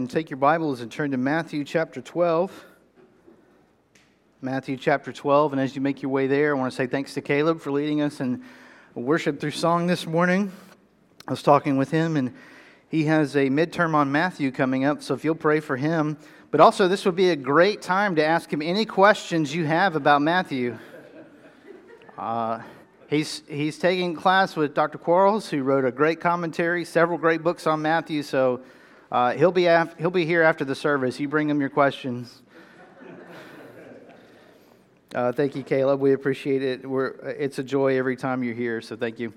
and take your Bibles and turn to Matthew chapter 12. Matthew chapter 12. And as you make your way there, I want to say thanks to Caleb for leading us in worship through song this morning. I was talking with him, and he has a midterm on Matthew coming up, so if you'll pray for him. But also, this would be a great time to ask him any questions you have about Matthew. Uh, He's, he's taking class with Dr. Quarles, who wrote a great commentary, several great books on Matthew. So uh, he'll, be af- he'll be here after the service. You bring him your questions. Uh, thank you, Caleb. We appreciate it. We're, it's a joy every time you're here, so thank you.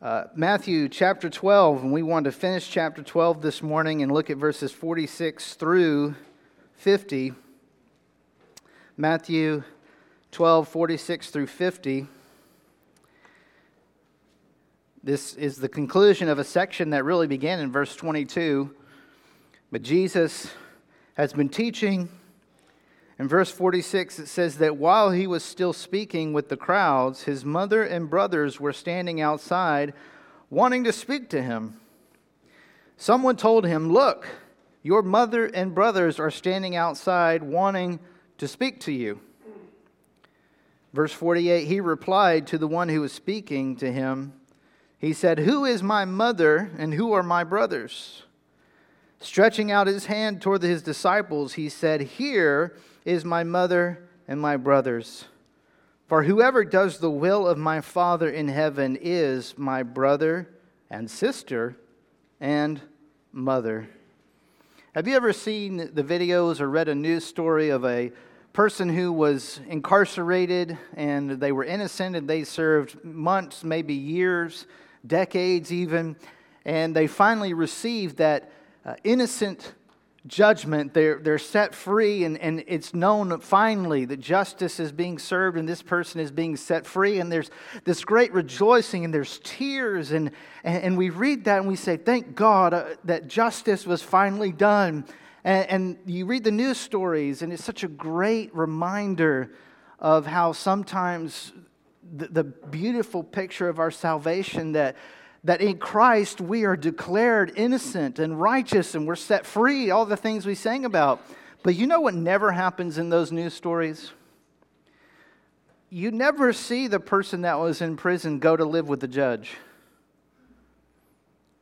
Uh, Matthew chapter 12, and we want to finish chapter 12 this morning and look at verses 46 through 50. Matthew 12, 46 through 50. This is the conclusion of a section that really began in verse 22. But Jesus has been teaching. In verse 46, it says that while he was still speaking with the crowds, his mother and brothers were standing outside wanting to speak to him. Someone told him, Look, your mother and brothers are standing outside wanting to speak to you. Verse 48, he replied to the one who was speaking to him, he said, Who is my mother and who are my brothers? Stretching out his hand toward his disciples, he said, Here is my mother and my brothers. For whoever does the will of my Father in heaven is my brother and sister and mother. Have you ever seen the videos or read a news story of a person who was incarcerated and they were innocent and they served months, maybe years? Decades even, and they finally receive that uh, innocent judgment. They're, they're set free, and, and it's known finally that justice is being served and this person is being set free. And there's this great rejoicing, and there's tears. And, and, and we read that and we say, Thank God uh, that justice was finally done. And, and you read the news stories, and it's such a great reminder of how sometimes the, the beautiful picture of our salvation that, that in Christ we are declared innocent and righteous and we're set free, all the things we sang about. But you know what never happens in those news stories? You never see the person that was in prison go to live with the judge.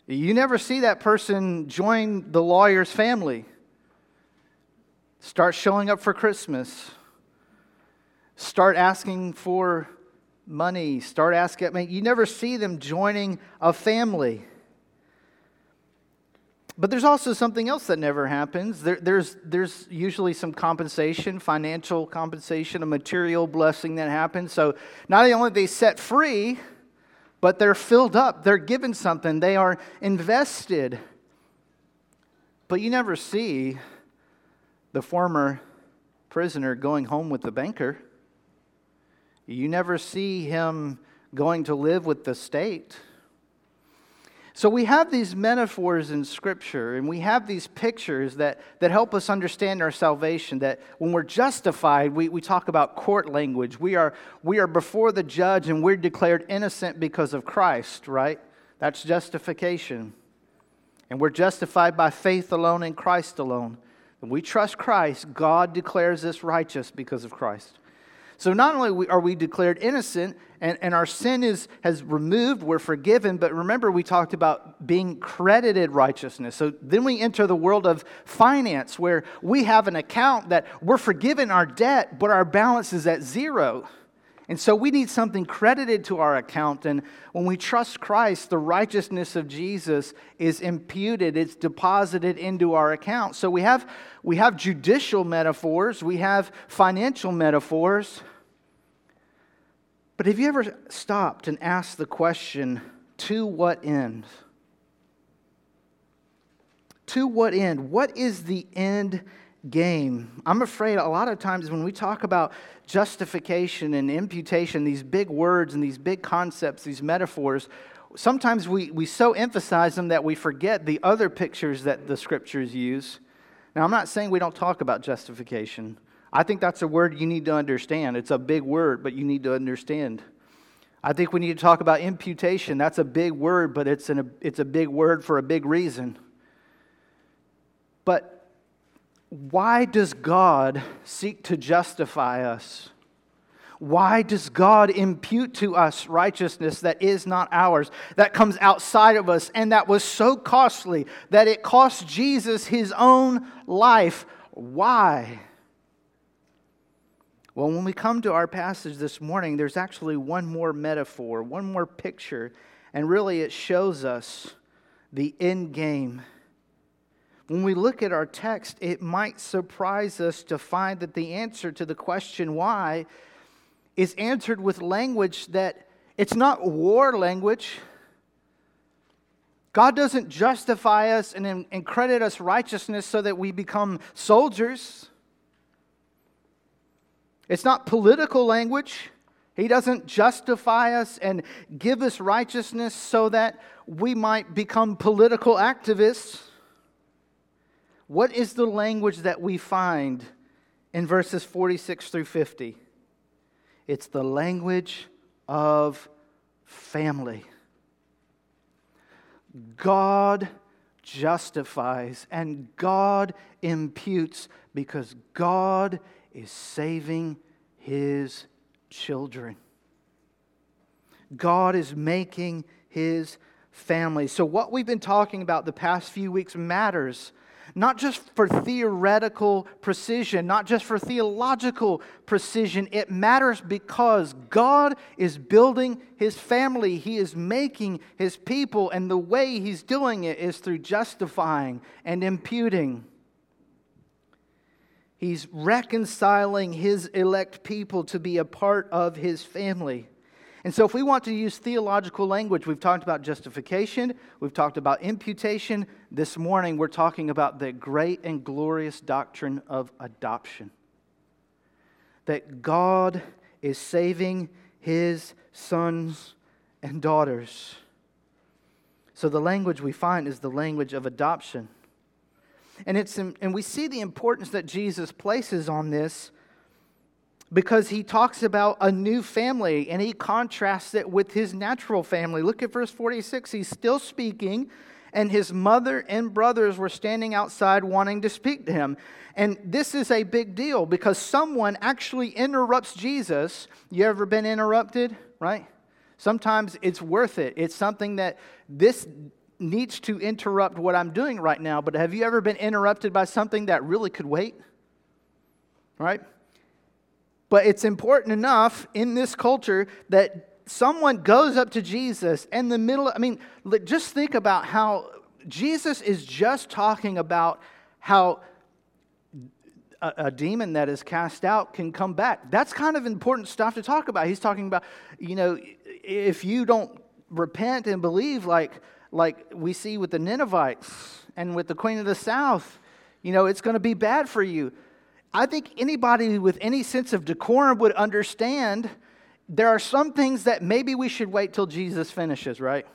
You never see that person join the lawyer's family, start showing up for Christmas, start asking for money, start asking. I mean, you never see them joining a family. But there's also something else that never happens. There, there's, there's usually some compensation, financial compensation, a material blessing that happens. So not only are they set free, but they're filled up. They're given something. They are invested. But you never see the former prisoner going home with the banker. You never see him going to live with the state. So we have these metaphors in Scripture, and we have these pictures that, that help us understand our salvation. That when we're justified, we, we talk about court language. We are, we are before the judge, and we're declared innocent because of Christ, right? That's justification. And we're justified by faith alone in Christ alone. When we trust Christ, God declares us righteous because of Christ. So not only are we declared innocent and, and our sin is, has removed, we're forgiven, but remember we talked about being credited righteousness. So then we enter the world of finance where we have an account that we're forgiven our debt, but our balance is at zero. And so we need something credited to our account. And when we trust Christ, the righteousness of Jesus is imputed, it's deposited into our account. So we have, we have judicial metaphors, we have financial metaphors, but have you ever stopped and asked the question, to what end? To what end? What is the end game? I'm afraid a lot of times when we talk about justification and imputation, these big words and these big concepts, these metaphors, sometimes we, we so emphasize them that we forget the other pictures that the scriptures use. Now, I'm not saying we don't talk about justification. I think that's a word you need to understand. It's a big word, but you need to understand. I think we need to talk about imputation. That's a big word, but it's, an, it's a big word for a big reason. But why does God seek to justify us? Why does God impute to us righteousness that is not ours, that comes outside of us, and that was so costly that it cost Jesus his own life? Why? Well, when we come to our passage this morning, there's actually one more metaphor, one more picture, and really it shows us the end game. When we look at our text, it might surprise us to find that the answer to the question why is answered with language that it's not war language. God doesn't justify us and, and credit us righteousness so that we become soldiers. It's not political language. He doesn't justify us and give us righteousness so that we might become political activists. What is the language that we find in verses 46 through 50? It's the language of family. God justifies and God imputes because God is saving his children. God is making his family. So, what we've been talking about the past few weeks matters not just for theoretical precision, not just for theological precision. It matters because God is building his family, he is making his people, and the way he's doing it is through justifying and imputing. He's reconciling his elect people to be a part of his family. And so, if we want to use theological language, we've talked about justification, we've talked about imputation. This morning, we're talking about the great and glorious doctrine of adoption. That God is saving his sons and daughters. So, the language we find is the language of adoption. And, it's, and we see the importance that Jesus places on this because he talks about a new family and he contrasts it with his natural family. Look at verse 46. He's still speaking, and his mother and brothers were standing outside wanting to speak to him. And this is a big deal because someone actually interrupts Jesus. You ever been interrupted, right? Sometimes it's worth it. It's something that this needs to interrupt what I'm doing right now. But have you ever been interrupted by something that really could wait? Right? But it's important enough in this culture that someone goes up to Jesus in the middle. I mean, just think about how Jesus is just talking about how a, a, demon that is cast out can come back. That's kind of important stuff to talk about. He's talking about, you know, if you don't repent and believe like like we see with the Ninevites and with the queen of the south, you know, it's going to be bad for you. I think anybody with any sense of decorum would understand there are some things that maybe we should wait till Jesus finishes, right?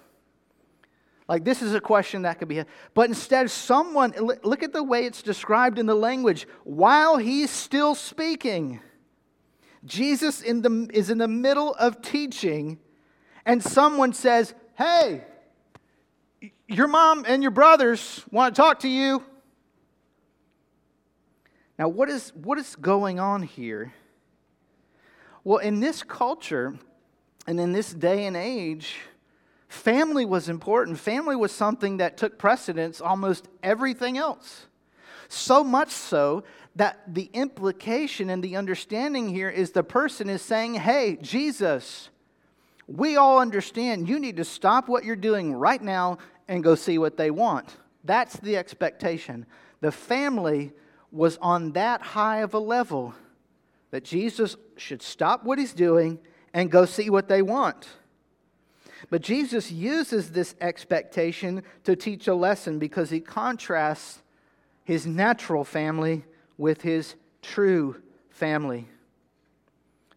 Like, this is a question that could be, but instead, someone, look at the way it's described in the language. While he's still speaking, Jesus in the, is in the middle of teaching, and someone says, Hey, your mom and your brothers want to talk to you. Now, what is, what is going on here? Well, in this culture and in this day and age, family was important. Family was something that took precedence almost everything else. So much so that the implication and the understanding here is the person is saying, Hey, Jesus, we all understand you need to stop what you're doing right now and go see what they want. That's the expectation. The family was on that high of a level that Jesus should stop what he's doing and go see what they want. But Jesus uses this expectation to teach a lesson because he contrasts his natural family with his true family.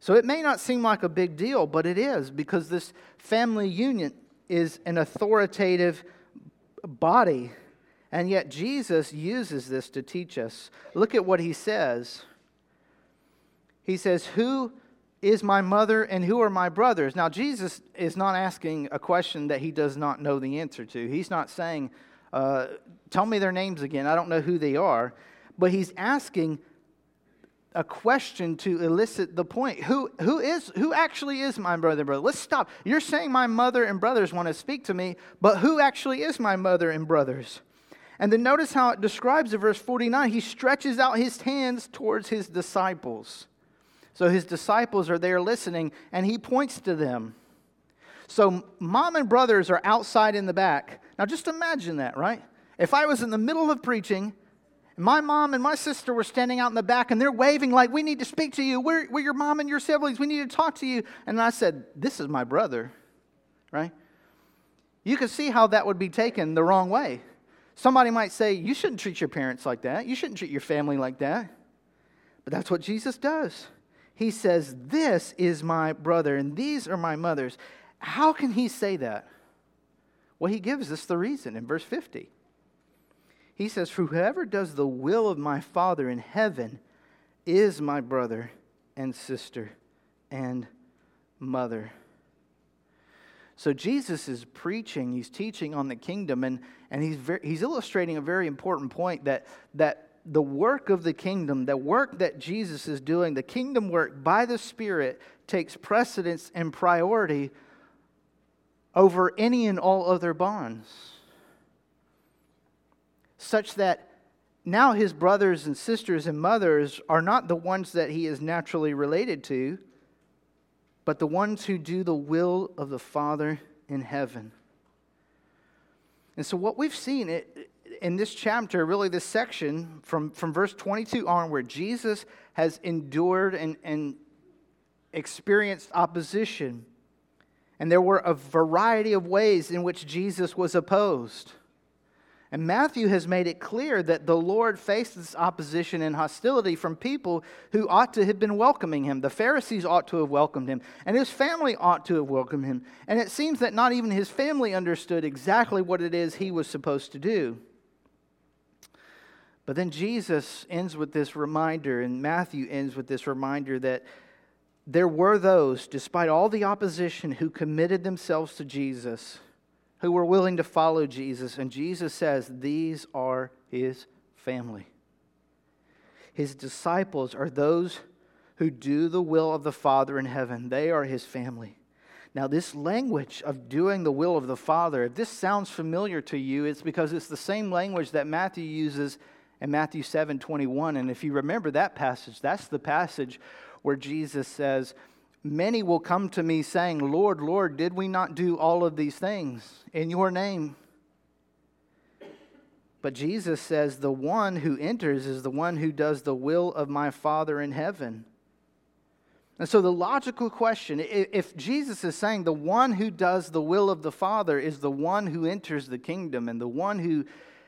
So it may not seem like a big deal, but it is because this family union is an authoritative body and yet, Jesus uses this to teach us. Look at what he says. He says, Who is my mother and who are my brothers? Now, Jesus is not asking a question that he does not know the answer to. He's not saying, Uh, tell me their names again. I don't know who they are. But he's asking a question to elicit the point. Who, who, is, who actually is my brother brother? Let's stop. You're saying my mother and brothers want to speak to me, but who actually is my mother and brothers? And then notice how it describes in verse 49. He stretches out his hands towards his disciples. So his disciples are there listening, and he points to them. So mom and brothers are outside in the back. Now just imagine that, right? If I was in the middle of preaching, my mom and my sister were standing out in the back and they're waving like, We need to speak to you. We're, we're your mom and your siblings. We need to talk to you. And I said, This is my brother, right? You can see how that would be taken the wrong way. Somebody might say, You shouldn't treat your parents like that. You shouldn't treat your family like that. But that's what Jesus does. He says, This is my brother, and these are my mothers. How can he say that? Well, he gives us the reason in verse 50. He says, For whoever does the will of my Father in heaven is my brother and sister and mother. So Jesus is preaching, he's teaching on the kingdom, and, and he's, very, he's illustrating a very important point that, that the work of the kingdom, the work that Jesus is doing, the kingdom work by the Spirit takes precedence and priority over any and all other bonds. Such that now his brothers and sisters and mothers are not the ones that he is naturally related to, but the ones who do the will of the Father in heaven. And so, what we've seen in this chapter, really this section from, from verse 22 on, where Jesus has endured and, and experienced opposition. And there were a variety of ways in which Jesus was opposed. And Matthew has made it clear that the Lord faces opposition and hostility from people who ought to have been welcoming him. The Pharisees ought to have welcomed him, and his family ought to have welcomed him. And it seems that not even his family understood exactly what it is he was supposed to do. But then Jesus ends with this reminder, and Matthew ends with this reminder that there were those, despite all the opposition, who committed themselves to Jesus who were willing to follow Jesus. And Jesus says, These are his family. His disciples are those who do the will of the Father in heaven, they are his family. Now, this language of doing the will of the Father, if this sounds familiar to you, it's because it's the same language that Matthew uses in Matthew 7 21. And if you remember that passage, that's the passage where Jesus says, Many will come to me saying, Lord, Lord, did we not do all of these things in your name? But Jesus says, The one who enters is the one who does the will of my Father in heaven. And so, the logical question if Jesus is saying the one who does the will of the Father is the one who enters the kingdom and the one who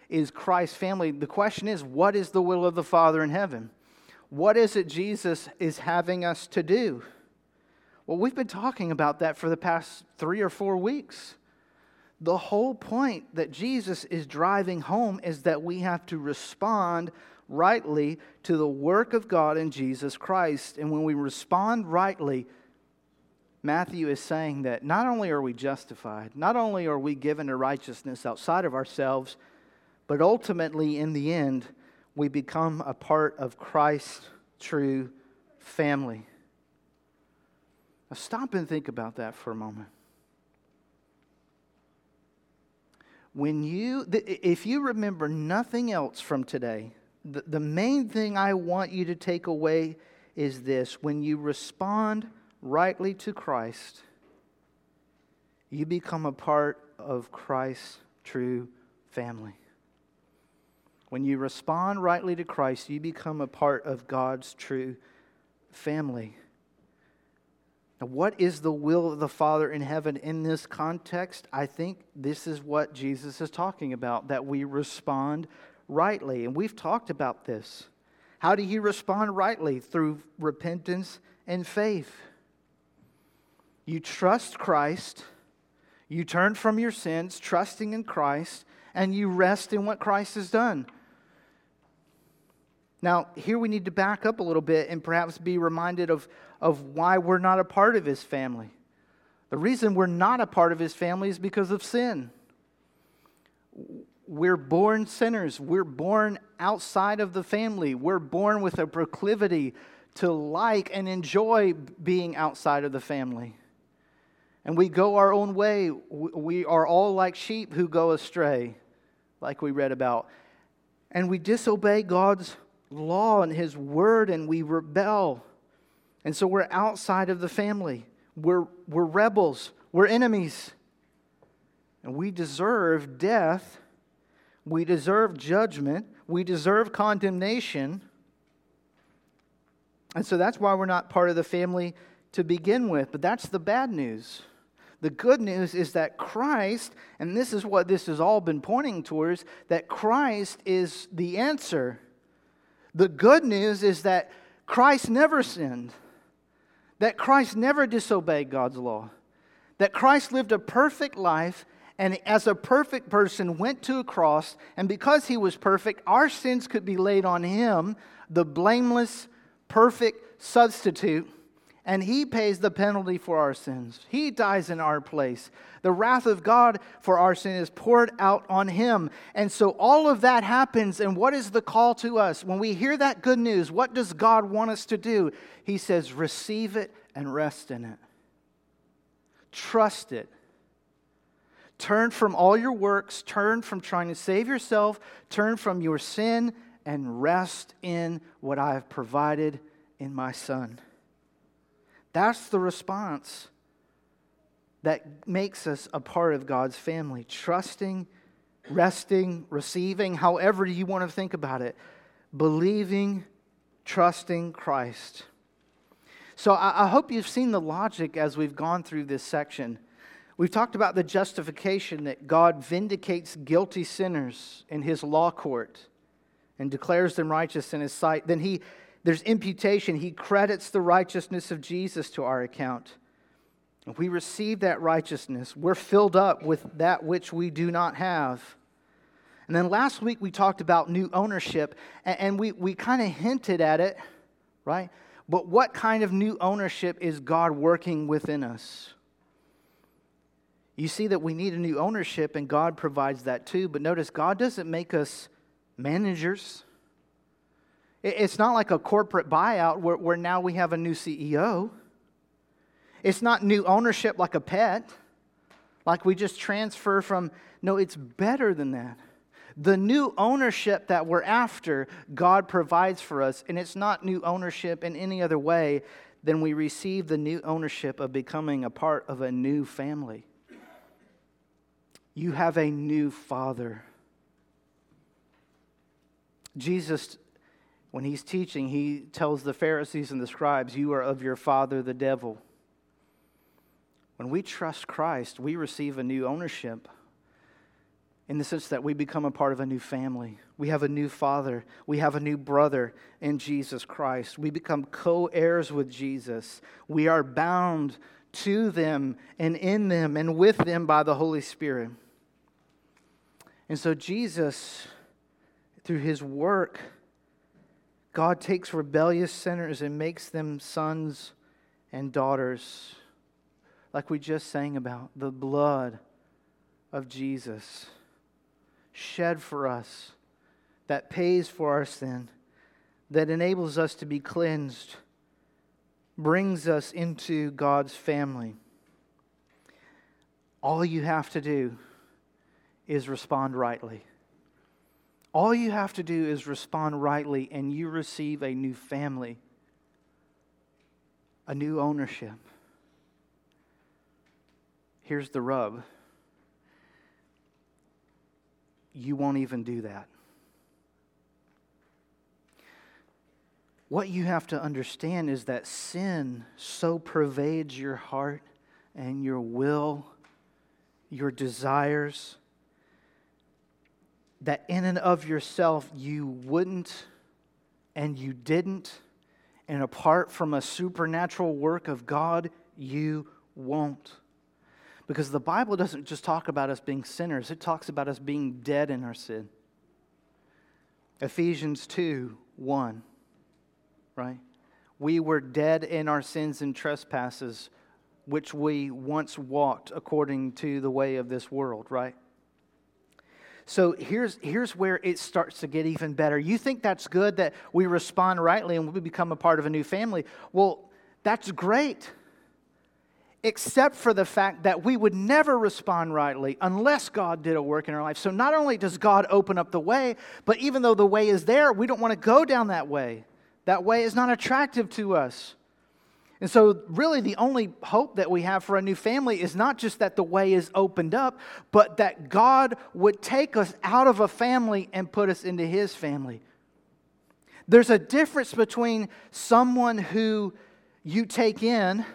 is Christ's family, the question is, what is the will of the Father in heaven? What is it Jesus is having us to do? Well, we've been talking about that for the past three or four weeks. The whole point that Jesus is driving home is that we have to respond rightly to the work of God in Jesus Christ. And when we respond rightly, Matthew is saying that not only are we justified, not only are we given a righteousness outside of ourselves, but ultimately, in the end, we become a part of Christ's true family. Now, stop and think about that for a moment. When you, if you remember nothing else from today, the, the main thing I want you to take away is this when you respond rightly to Christ, you become a part of Christ's true family. When you respond rightly to Christ, you become a part of God's true family. Now, what is the will of the Father in heaven in this context? I think this is what Jesus is talking about that we respond rightly. And we've talked about this. How do you respond rightly? Through repentance and faith. You trust Christ, you turn from your sins, trusting in Christ, and you rest in what Christ has done. Now, here we need to back up a little bit and perhaps be reminded of, of why we're not a part of his family. The reason we're not a part of his family is because of sin. we're born sinners. We're born outside of the family. We're born with a proclivity to like and enjoy being outside of the family. And we go our own way. We are all like sheep who go astray, like we read about. And we disobey God's law and His word, and we rebel. And so we're outside of the family. We're, we're rebels. We're enemies. And we deserve death. We deserve judgment. We deserve condemnation. And so that's why we're not part of the family to begin with. But that's the bad news. The good news is that Christ, and this is what this has all been pointing towards, that Christ is the answer. The good news is that Christ never sinned, that Christ never disobeyed God's law, that Christ lived a perfect life and as a perfect person went to a cross, and because he was perfect, our sins could be laid on him, the blameless, perfect substitute, and he pays the penalty for our sins. He dies in our place. The wrath of God for our sin is poured out on him. And so all of that happens, and what is the call to us? When we hear that good news, what does God want us to do? He says, receive it and rest in it. Trust it Turn from all your works, turn from trying to save yourself, turn from your sin, and rest in what I have provided in my Son. That's the response that makes us a part of God's family. Trusting, resting, receiving, however you want to think about it. Believing, trusting Christ. So I, hope you've seen the logic as we've gone through this section. We've talked about the justification that God vindicates guilty sinners in his law court and declares them righteous in his sight. Then he, there's imputation. He credits the righteousness of Jesus to our account. If we receive that righteousness, we're filled up with that which we do not have. And then last week we talked about new ownership, and we, we kind of hinted at it, right? But what kind of new ownership is God working within us? you see that we need a new ownership, and God provides that too. But notice, God doesn't make us managers. It's not like a corporate buyout where, where now we have a new CEO. It's not new ownership like a pet, like we just transfer from. No, it's better than that. The new ownership that we're after, God provides for us, and it's not new ownership in any other way than we receive the new ownership of becoming a part of a new family. You have a new father. Jesus, when he's teaching, he tells the Pharisees and the scribes, You are of your father, the devil. When we trust Christ, we receive a new ownership in the sense that we become a part of a new family. We have a new father. We have a new brother in Jesus Christ. We become co heirs with Jesus. We are bound to them and in them and with them by the Holy Spirit. And so, Jesus, through his work, God takes rebellious sinners and makes them sons and daughters, like we just sang about the blood of Jesus shed for us that pays for our sin, that enables us to be cleansed brings us into God's family. All you have to do is respond rightly. All you have to do is respond rightly, and you receive a new family, a new ownership. Here's the rub you won't even do that. what you have to understand is that sin so pervades your heart and your will, your desires, that in and of yourself you wouldn't and you didn't, and apart from a supernatural work of God, you won't. Because the Bible doesn't just talk about us being sinners, it talks about us being dead in our sin. Ephesians 2 1 right? We were dead in our sins and trespasses, which we once walked according to the way of this world, right? So here's, here's where it starts to get even better. You think that's good that we respond rightly and we become a part of a new family? Well, that's great. Except for the fact that we would never respond rightly unless God did a work in our life. So not only does God open up the way, but even though the way is there, we don't want to go down that way. That way is not attractive to us. And so, really, the only hope that we have for a new family is not just that the way is opened up, but that God would take us out of a family and put us into His family. There's a difference between someone who you take in,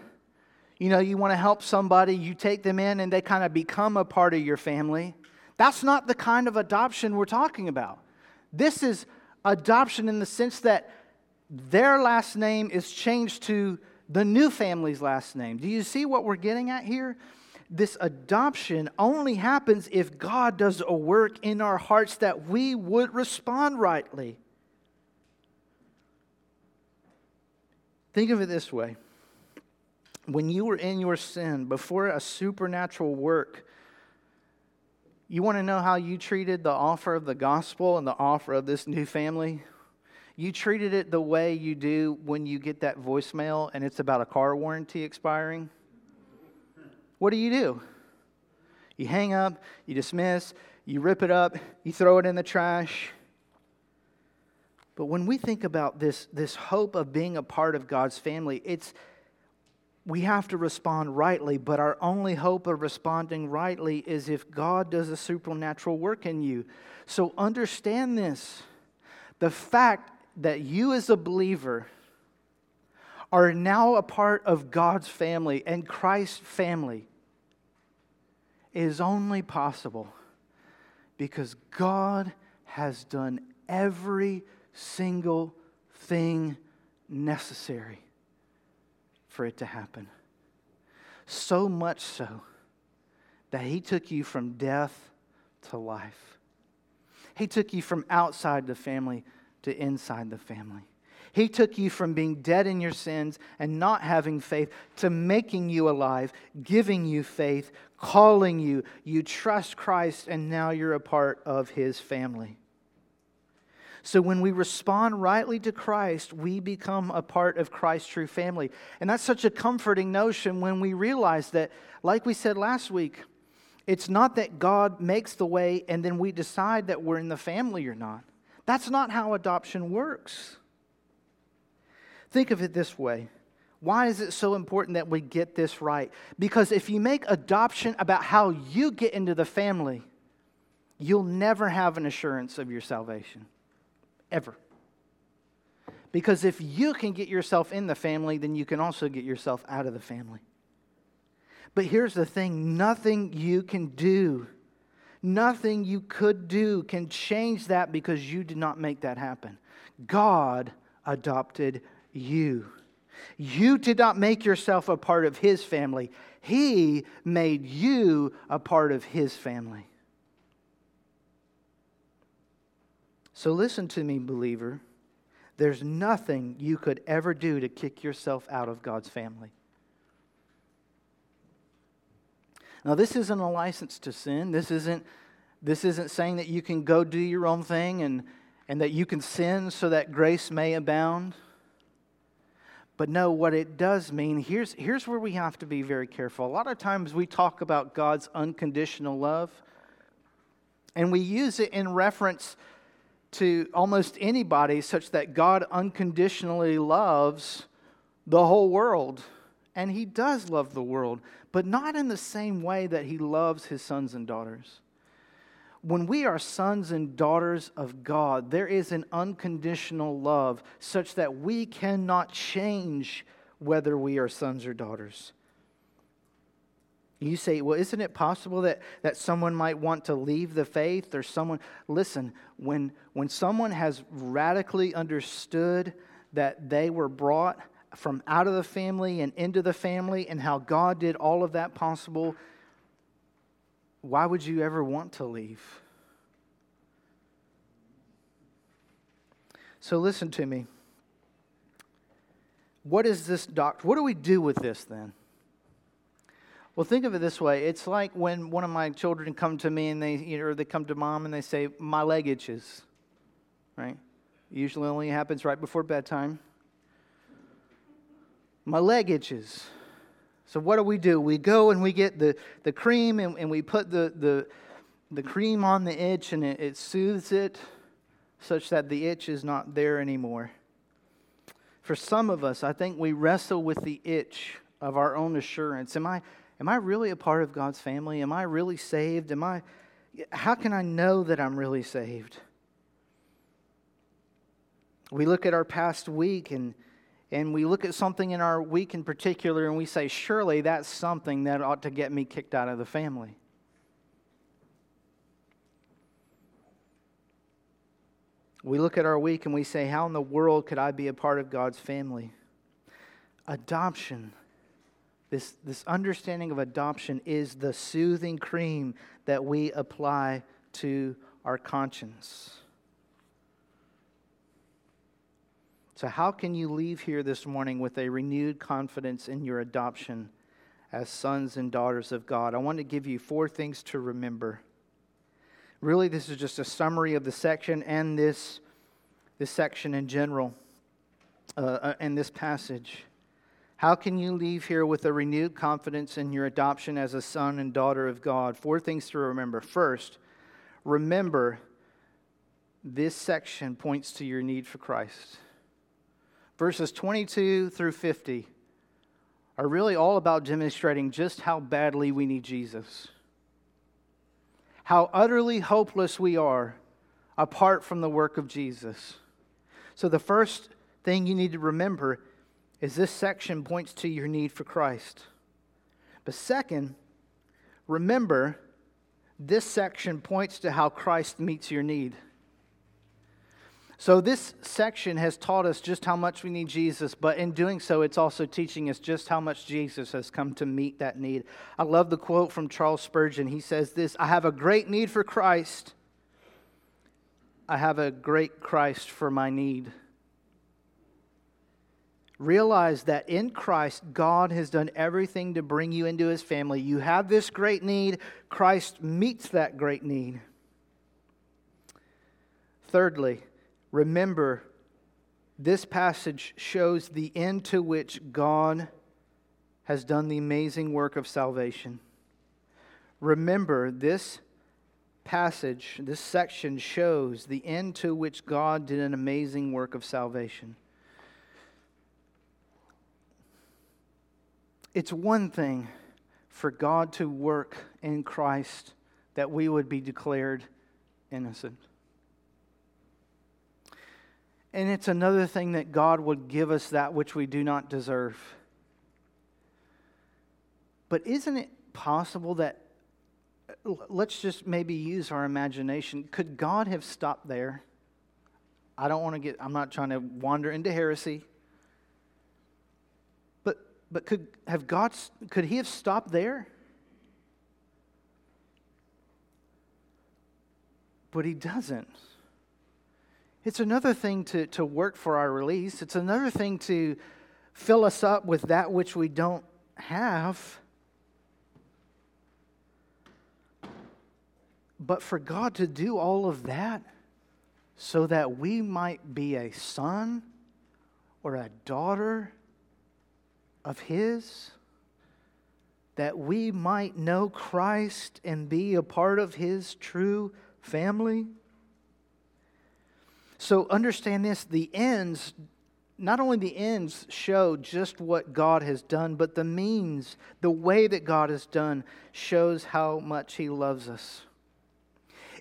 you know, you want to help somebody, you take them in, and they kind of become a part of your family. That's not the kind of adoption we're talking about. This is adoption in the sense that their last name is changed to the new family's last name. Do you see what we're getting at here? This adoption only happens if God does a work in our hearts that we would respond rightly. Think of it this way when you were in your sin, before a supernatural work, you want to know how you treated the offer of the gospel and the offer of this new family? You treated it the way you do when you get that voicemail and it's about a car warranty expiring. What do you do? You hang up, you dismiss, you rip it up, you throw it in the trash. But when we think about this, this hope of being a part of God's family, it's we have to respond rightly, but our only hope of responding rightly is if God does a supernatural work in you. So understand this. The fact that you, as a believer, are now a part of God's family and Christ's family is only possible because God has done every single thing necessary for it to happen. So much so that He took you from death to life. He took you from outside the family to inside the family. He took you from being dead in your sins and not having faith to making you alive, giving you faith, calling you. You trust Christ, and now you're a part of his family. So when we respond rightly to Christ, we become a part of Christ's true family. And that's such a comforting notion when we realize that, like we said last week, it's not that God makes the way and then we decide that we're in the family or not. That's not how adoption works. Think of it this way. Why is it so important that we get this right? Because if you make adoption about how you get into the family, you'll never have an assurance of your salvation. Ever. Because if you can get yourself in the family, then you can also get yourself out of the family. But here's the thing nothing you can do Nothing you could do can change that because you did not make that happen. God adopted you. You did not make yourself a part of His family, He made you a part of His family. So listen to me, believer. There's nothing you could ever do to kick yourself out of God's family. Now, this isn't a license to sin. This isn't, this isn't saying that you can go do your own thing and, and that you can sin so that grace may abound. But no, what it does mean, here's, here's where we have to be very careful. A lot of times we talk about God's unconditional love, and we use it in reference to almost anybody, such that God unconditionally loves the whole world. And He does love the world but not in the same way that he loves his sons and daughters. When we are sons and daughters of God, there is an unconditional love such that we cannot change whether we are sons or daughters. You say, well, isn't it possible that, that someone might want to leave the faith or someone? Listen, when, when someone has radically understood that they were brought from out of the family and into the family and how God did all of that possible, why would you ever want to leave? So listen to me. What is this doctrine? What do we do with this then? Well, think of it this way. It's like when one of my children come to me and they, you know, or they come to mom and they say, "My leg itches," right? Usually only happens right before bedtime. My leg itches. So what do we do? We go and we get the, the cream and, and we put the, the, the cream on the itch and it, it soothes it such that the itch is not there anymore. For some of us, I think we wrestle with the itch of our own assurance. Am I, am I really a part of God's family? Am I really saved? Am I, how can I know that I'm really saved? We look at our past week and, and we look at something in our week in particular and we say, surely that's something that ought to get me kicked out of the family. We look at our week and we say, How in the world could I be a part of God's family? Adoption, this, this understanding of adoption, is the soothing cream that we apply to our conscience. So, how can you leave here this morning with a renewed confidence in your adoption as sons and daughters of God? I want to give you four things to remember. Really, this is just a summary of the section and this, this section in general uh, uh, and this passage. How can you leave here with a renewed confidence in your adoption as a son and daughter of God? Four things to remember. First, remember this section points to your need for Christ. Verses 22 through 50 are really all about demonstrating just how badly we need Jesus how utterly hopeless we are apart from the work of Jesus. So, the first thing you need to remember is this section points to your need for Christ. But second, remember this section points to how Christ meets your need. So, this section has taught us just how much we need Jesus, but in doing so, it's also teaching us just how much Jesus has come to meet that need. I love the quote from Charles Spurgeon. He says this I have a great need for Christ, I have a great Christ for my need. Realize that in Christ, God has done everything to bring you into his family. You have this great need, Christ meets that great need. Thirdly, Remember, this passage shows the end to which God has done the amazing work of salvation. Remember, this passage, this section shows the end to which God did an amazing work of salvation. It's one thing for God to work in Christ that we would be declared innocent. And it's another thing that God would give us that which we do not deserve. But isn't it possible that, let's just maybe use our imagination, could God have stopped there? I don't want to get, I'm not trying to wander into heresy. But, but could, have God, could He have stopped there? But He doesn't. It's another thing to, to work for our release. It's another thing to fill us up with that which we don't have. But for God to do all of that so that we might be a son or a daughter of His, that we might know Christ and be a part of His true family. So understand this the ends, not only the ends show just what God has done, but the means, the way that God has done, shows how much He loves us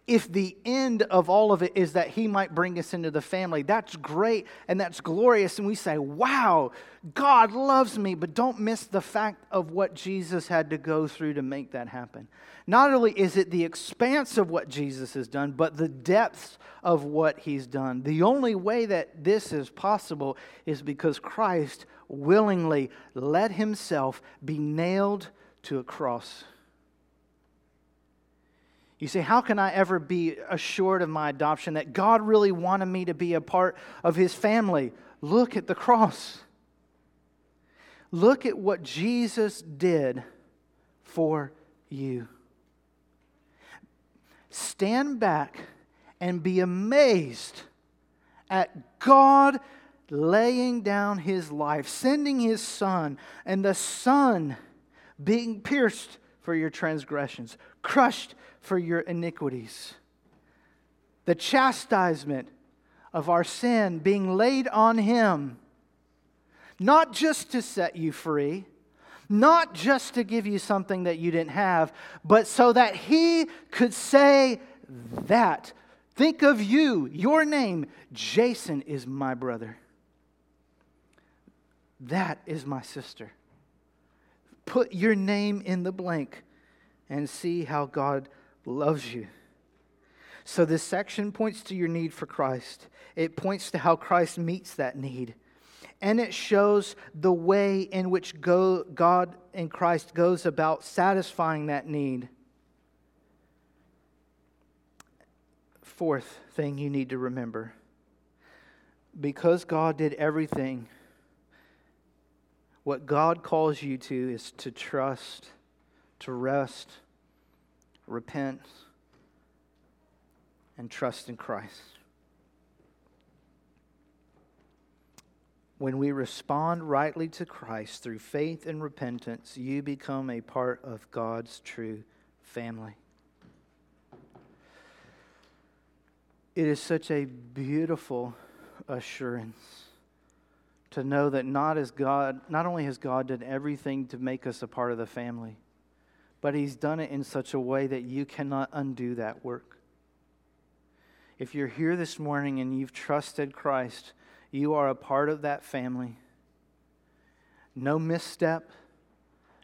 if the end of all of it is that he might bring us into the family, that's great and that's glorious. And we say, wow, God loves me. But don't miss the fact of what Jesus had to go through to make that happen. Not only is it the expanse of what Jesus has done, but the depths of what he's done. The only way that this is possible is because Christ willingly let himself be nailed to a cross. You say, How can I ever be assured of my adoption that God really wanted me to be a part of his family? Look at the cross. Look at what Jesus did for you. Stand back and be amazed at God laying down his life, sending his son, and the son being pierced for your transgressions, crushed for your iniquities. The chastisement of our sin being laid on him, not just to set you free, not just to give you something that you didn't have, but so that he could say that. Think of you, your name, Jason is my brother. That is my sister. Put your name in the blank and see how God loves you. So, this section points to your need for Christ. It points to how Christ meets that need. And it shows the way in which go, God and Christ goes about satisfying that need. Fourth thing you need to remember because God did everything what God calls you to is to trust, to rest, repent, and trust in Christ. When we respond rightly to Christ through faith and repentance, you become a part of God's true family. It is such a beautiful assurance to know that not as God, not only has God done everything to make us a part of the family, but He's done it in such a way that you cannot undo that work. If you're here this morning and you've trusted Christ, you are a part of that family. No misstep,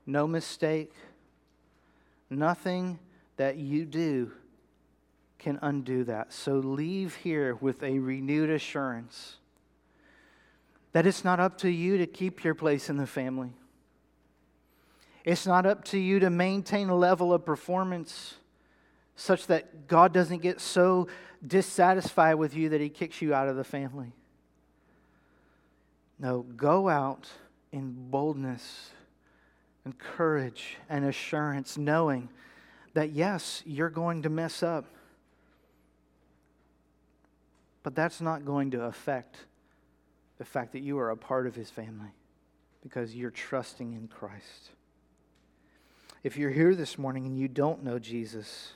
no mistake, nothing that you do can undo that. So leave here with a renewed assurance that it's not up to you to keep your place in the family. It's not up to you to maintain a level of performance such that God doesn't get so dissatisfied with you that he kicks you out of the family. No, go out in boldness and courage and assurance, knowing that yes, you're going to mess up, but that's not going to affect the fact that you are a part of his family because you're trusting in Christ. If you're here this morning and you don't know Jesus,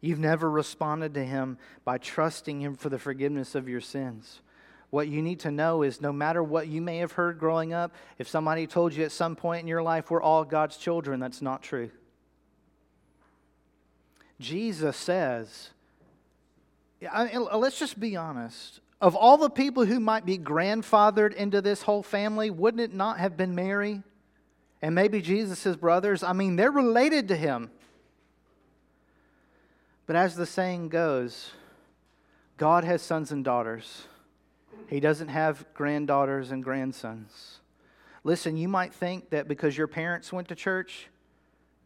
you've never responded to him by trusting him for the forgiveness of your sins. What you need to know is no matter what you may have heard growing up, if somebody told you at some point in your life we're all God's children, that's not true. Jesus says, let's just be honest of all the people who might be grandfathered into this whole family, wouldn't it not have been Mary and maybe Jesus' brothers? I mean, they're related to him. But as the saying goes, God has sons and daughters. He doesn't have granddaughters and grandsons. Listen, you might think that because your parents went to church,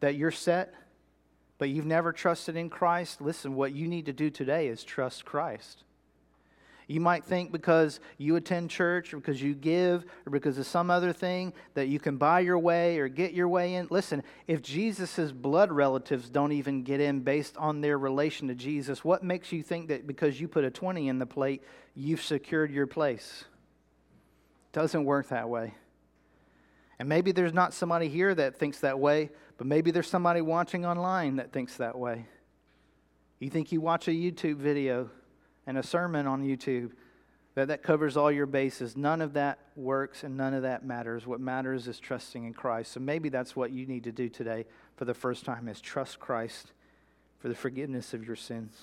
that you're set, but you've never trusted in Christ. Listen, what you need to do today is trust Christ. You might think because you attend church or because you give or because of some other thing that you can buy your way or get your way in. Listen, if Jesus' blood relatives don't even get in based on their relation to Jesus, what makes you think that because you put a 20 in the plate, you've secured your place? Doesn't work that way. And maybe there's not somebody here that thinks that way, but maybe there's somebody watching online that thinks that way. You think you watch a YouTube video and a sermon on YouTube that that covers all your bases. None of that works and none of that matters. What matters is trusting in Christ. So maybe that's what you need to do today for the first time is trust Christ for the forgiveness of your sins.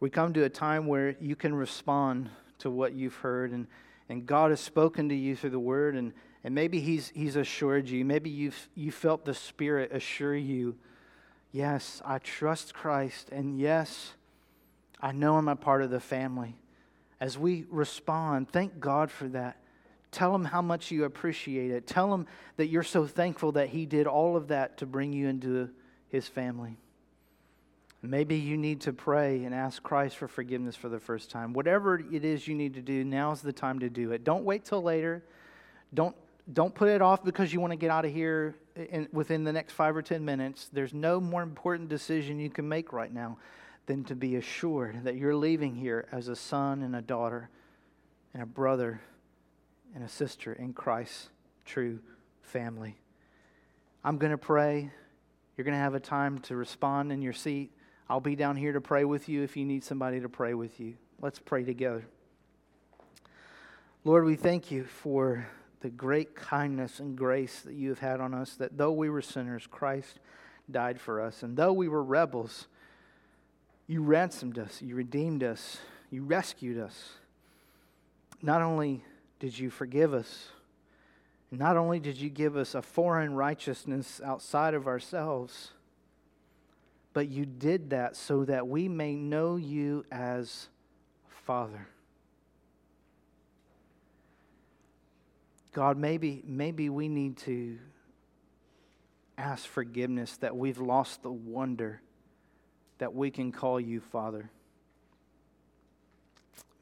We come to a time where you can respond to what you've heard and, and God has spoken to you through the word and, and maybe he's, he's assured you. Maybe you've you felt the Spirit assure you, yes, I trust Christ and yes, I know I'm a part of the family. As we respond, thank God for that. Tell him how much you appreciate it. Tell him that you're so thankful that he did all of that to bring you into his family. Maybe you need to pray and ask Christ for forgiveness for the first time. Whatever it is you need to do, now's the time to do it. Don't wait till later. Don't, don't put it off because you want to get out of here in, within the next five or 10 minutes, there's no more important decision you can make right now than to be assured that you're leaving here as a son and a daughter and a brother and a sister in Christ's true family. I'm going to pray. You're going to have a time to respond in your seat. I'll be down here to pray with you if you need somebody to pray with you. Let's pray together. Lord, we thank you for the great kindness and grace that you have had on us, that though we were sinners, Christ died for us. And though we were rebels, you ransomed us, you redeemed us, you rescued us. Not only did you forgive us, not only did you give us a foreign righteousness outside of ourselves, but you did that so that we may know you as Father. God, maybe, maybe we need to ask forgiveness that we've lost the wonder that we can call you Father.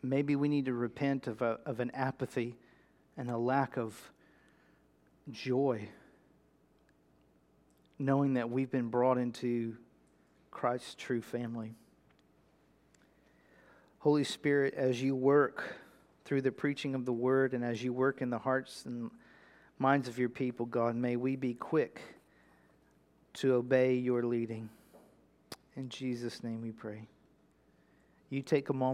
Maybe we need to repent of, a, of an apathy and a lack of joy, knowing that we've been brought into Christ's true family. Holy Spirit, as you work through the preaching of the word and as you work in the hearts and minds of your people, God, may we be quick to obey your leading. In Jesus' name we pray. You take a moment.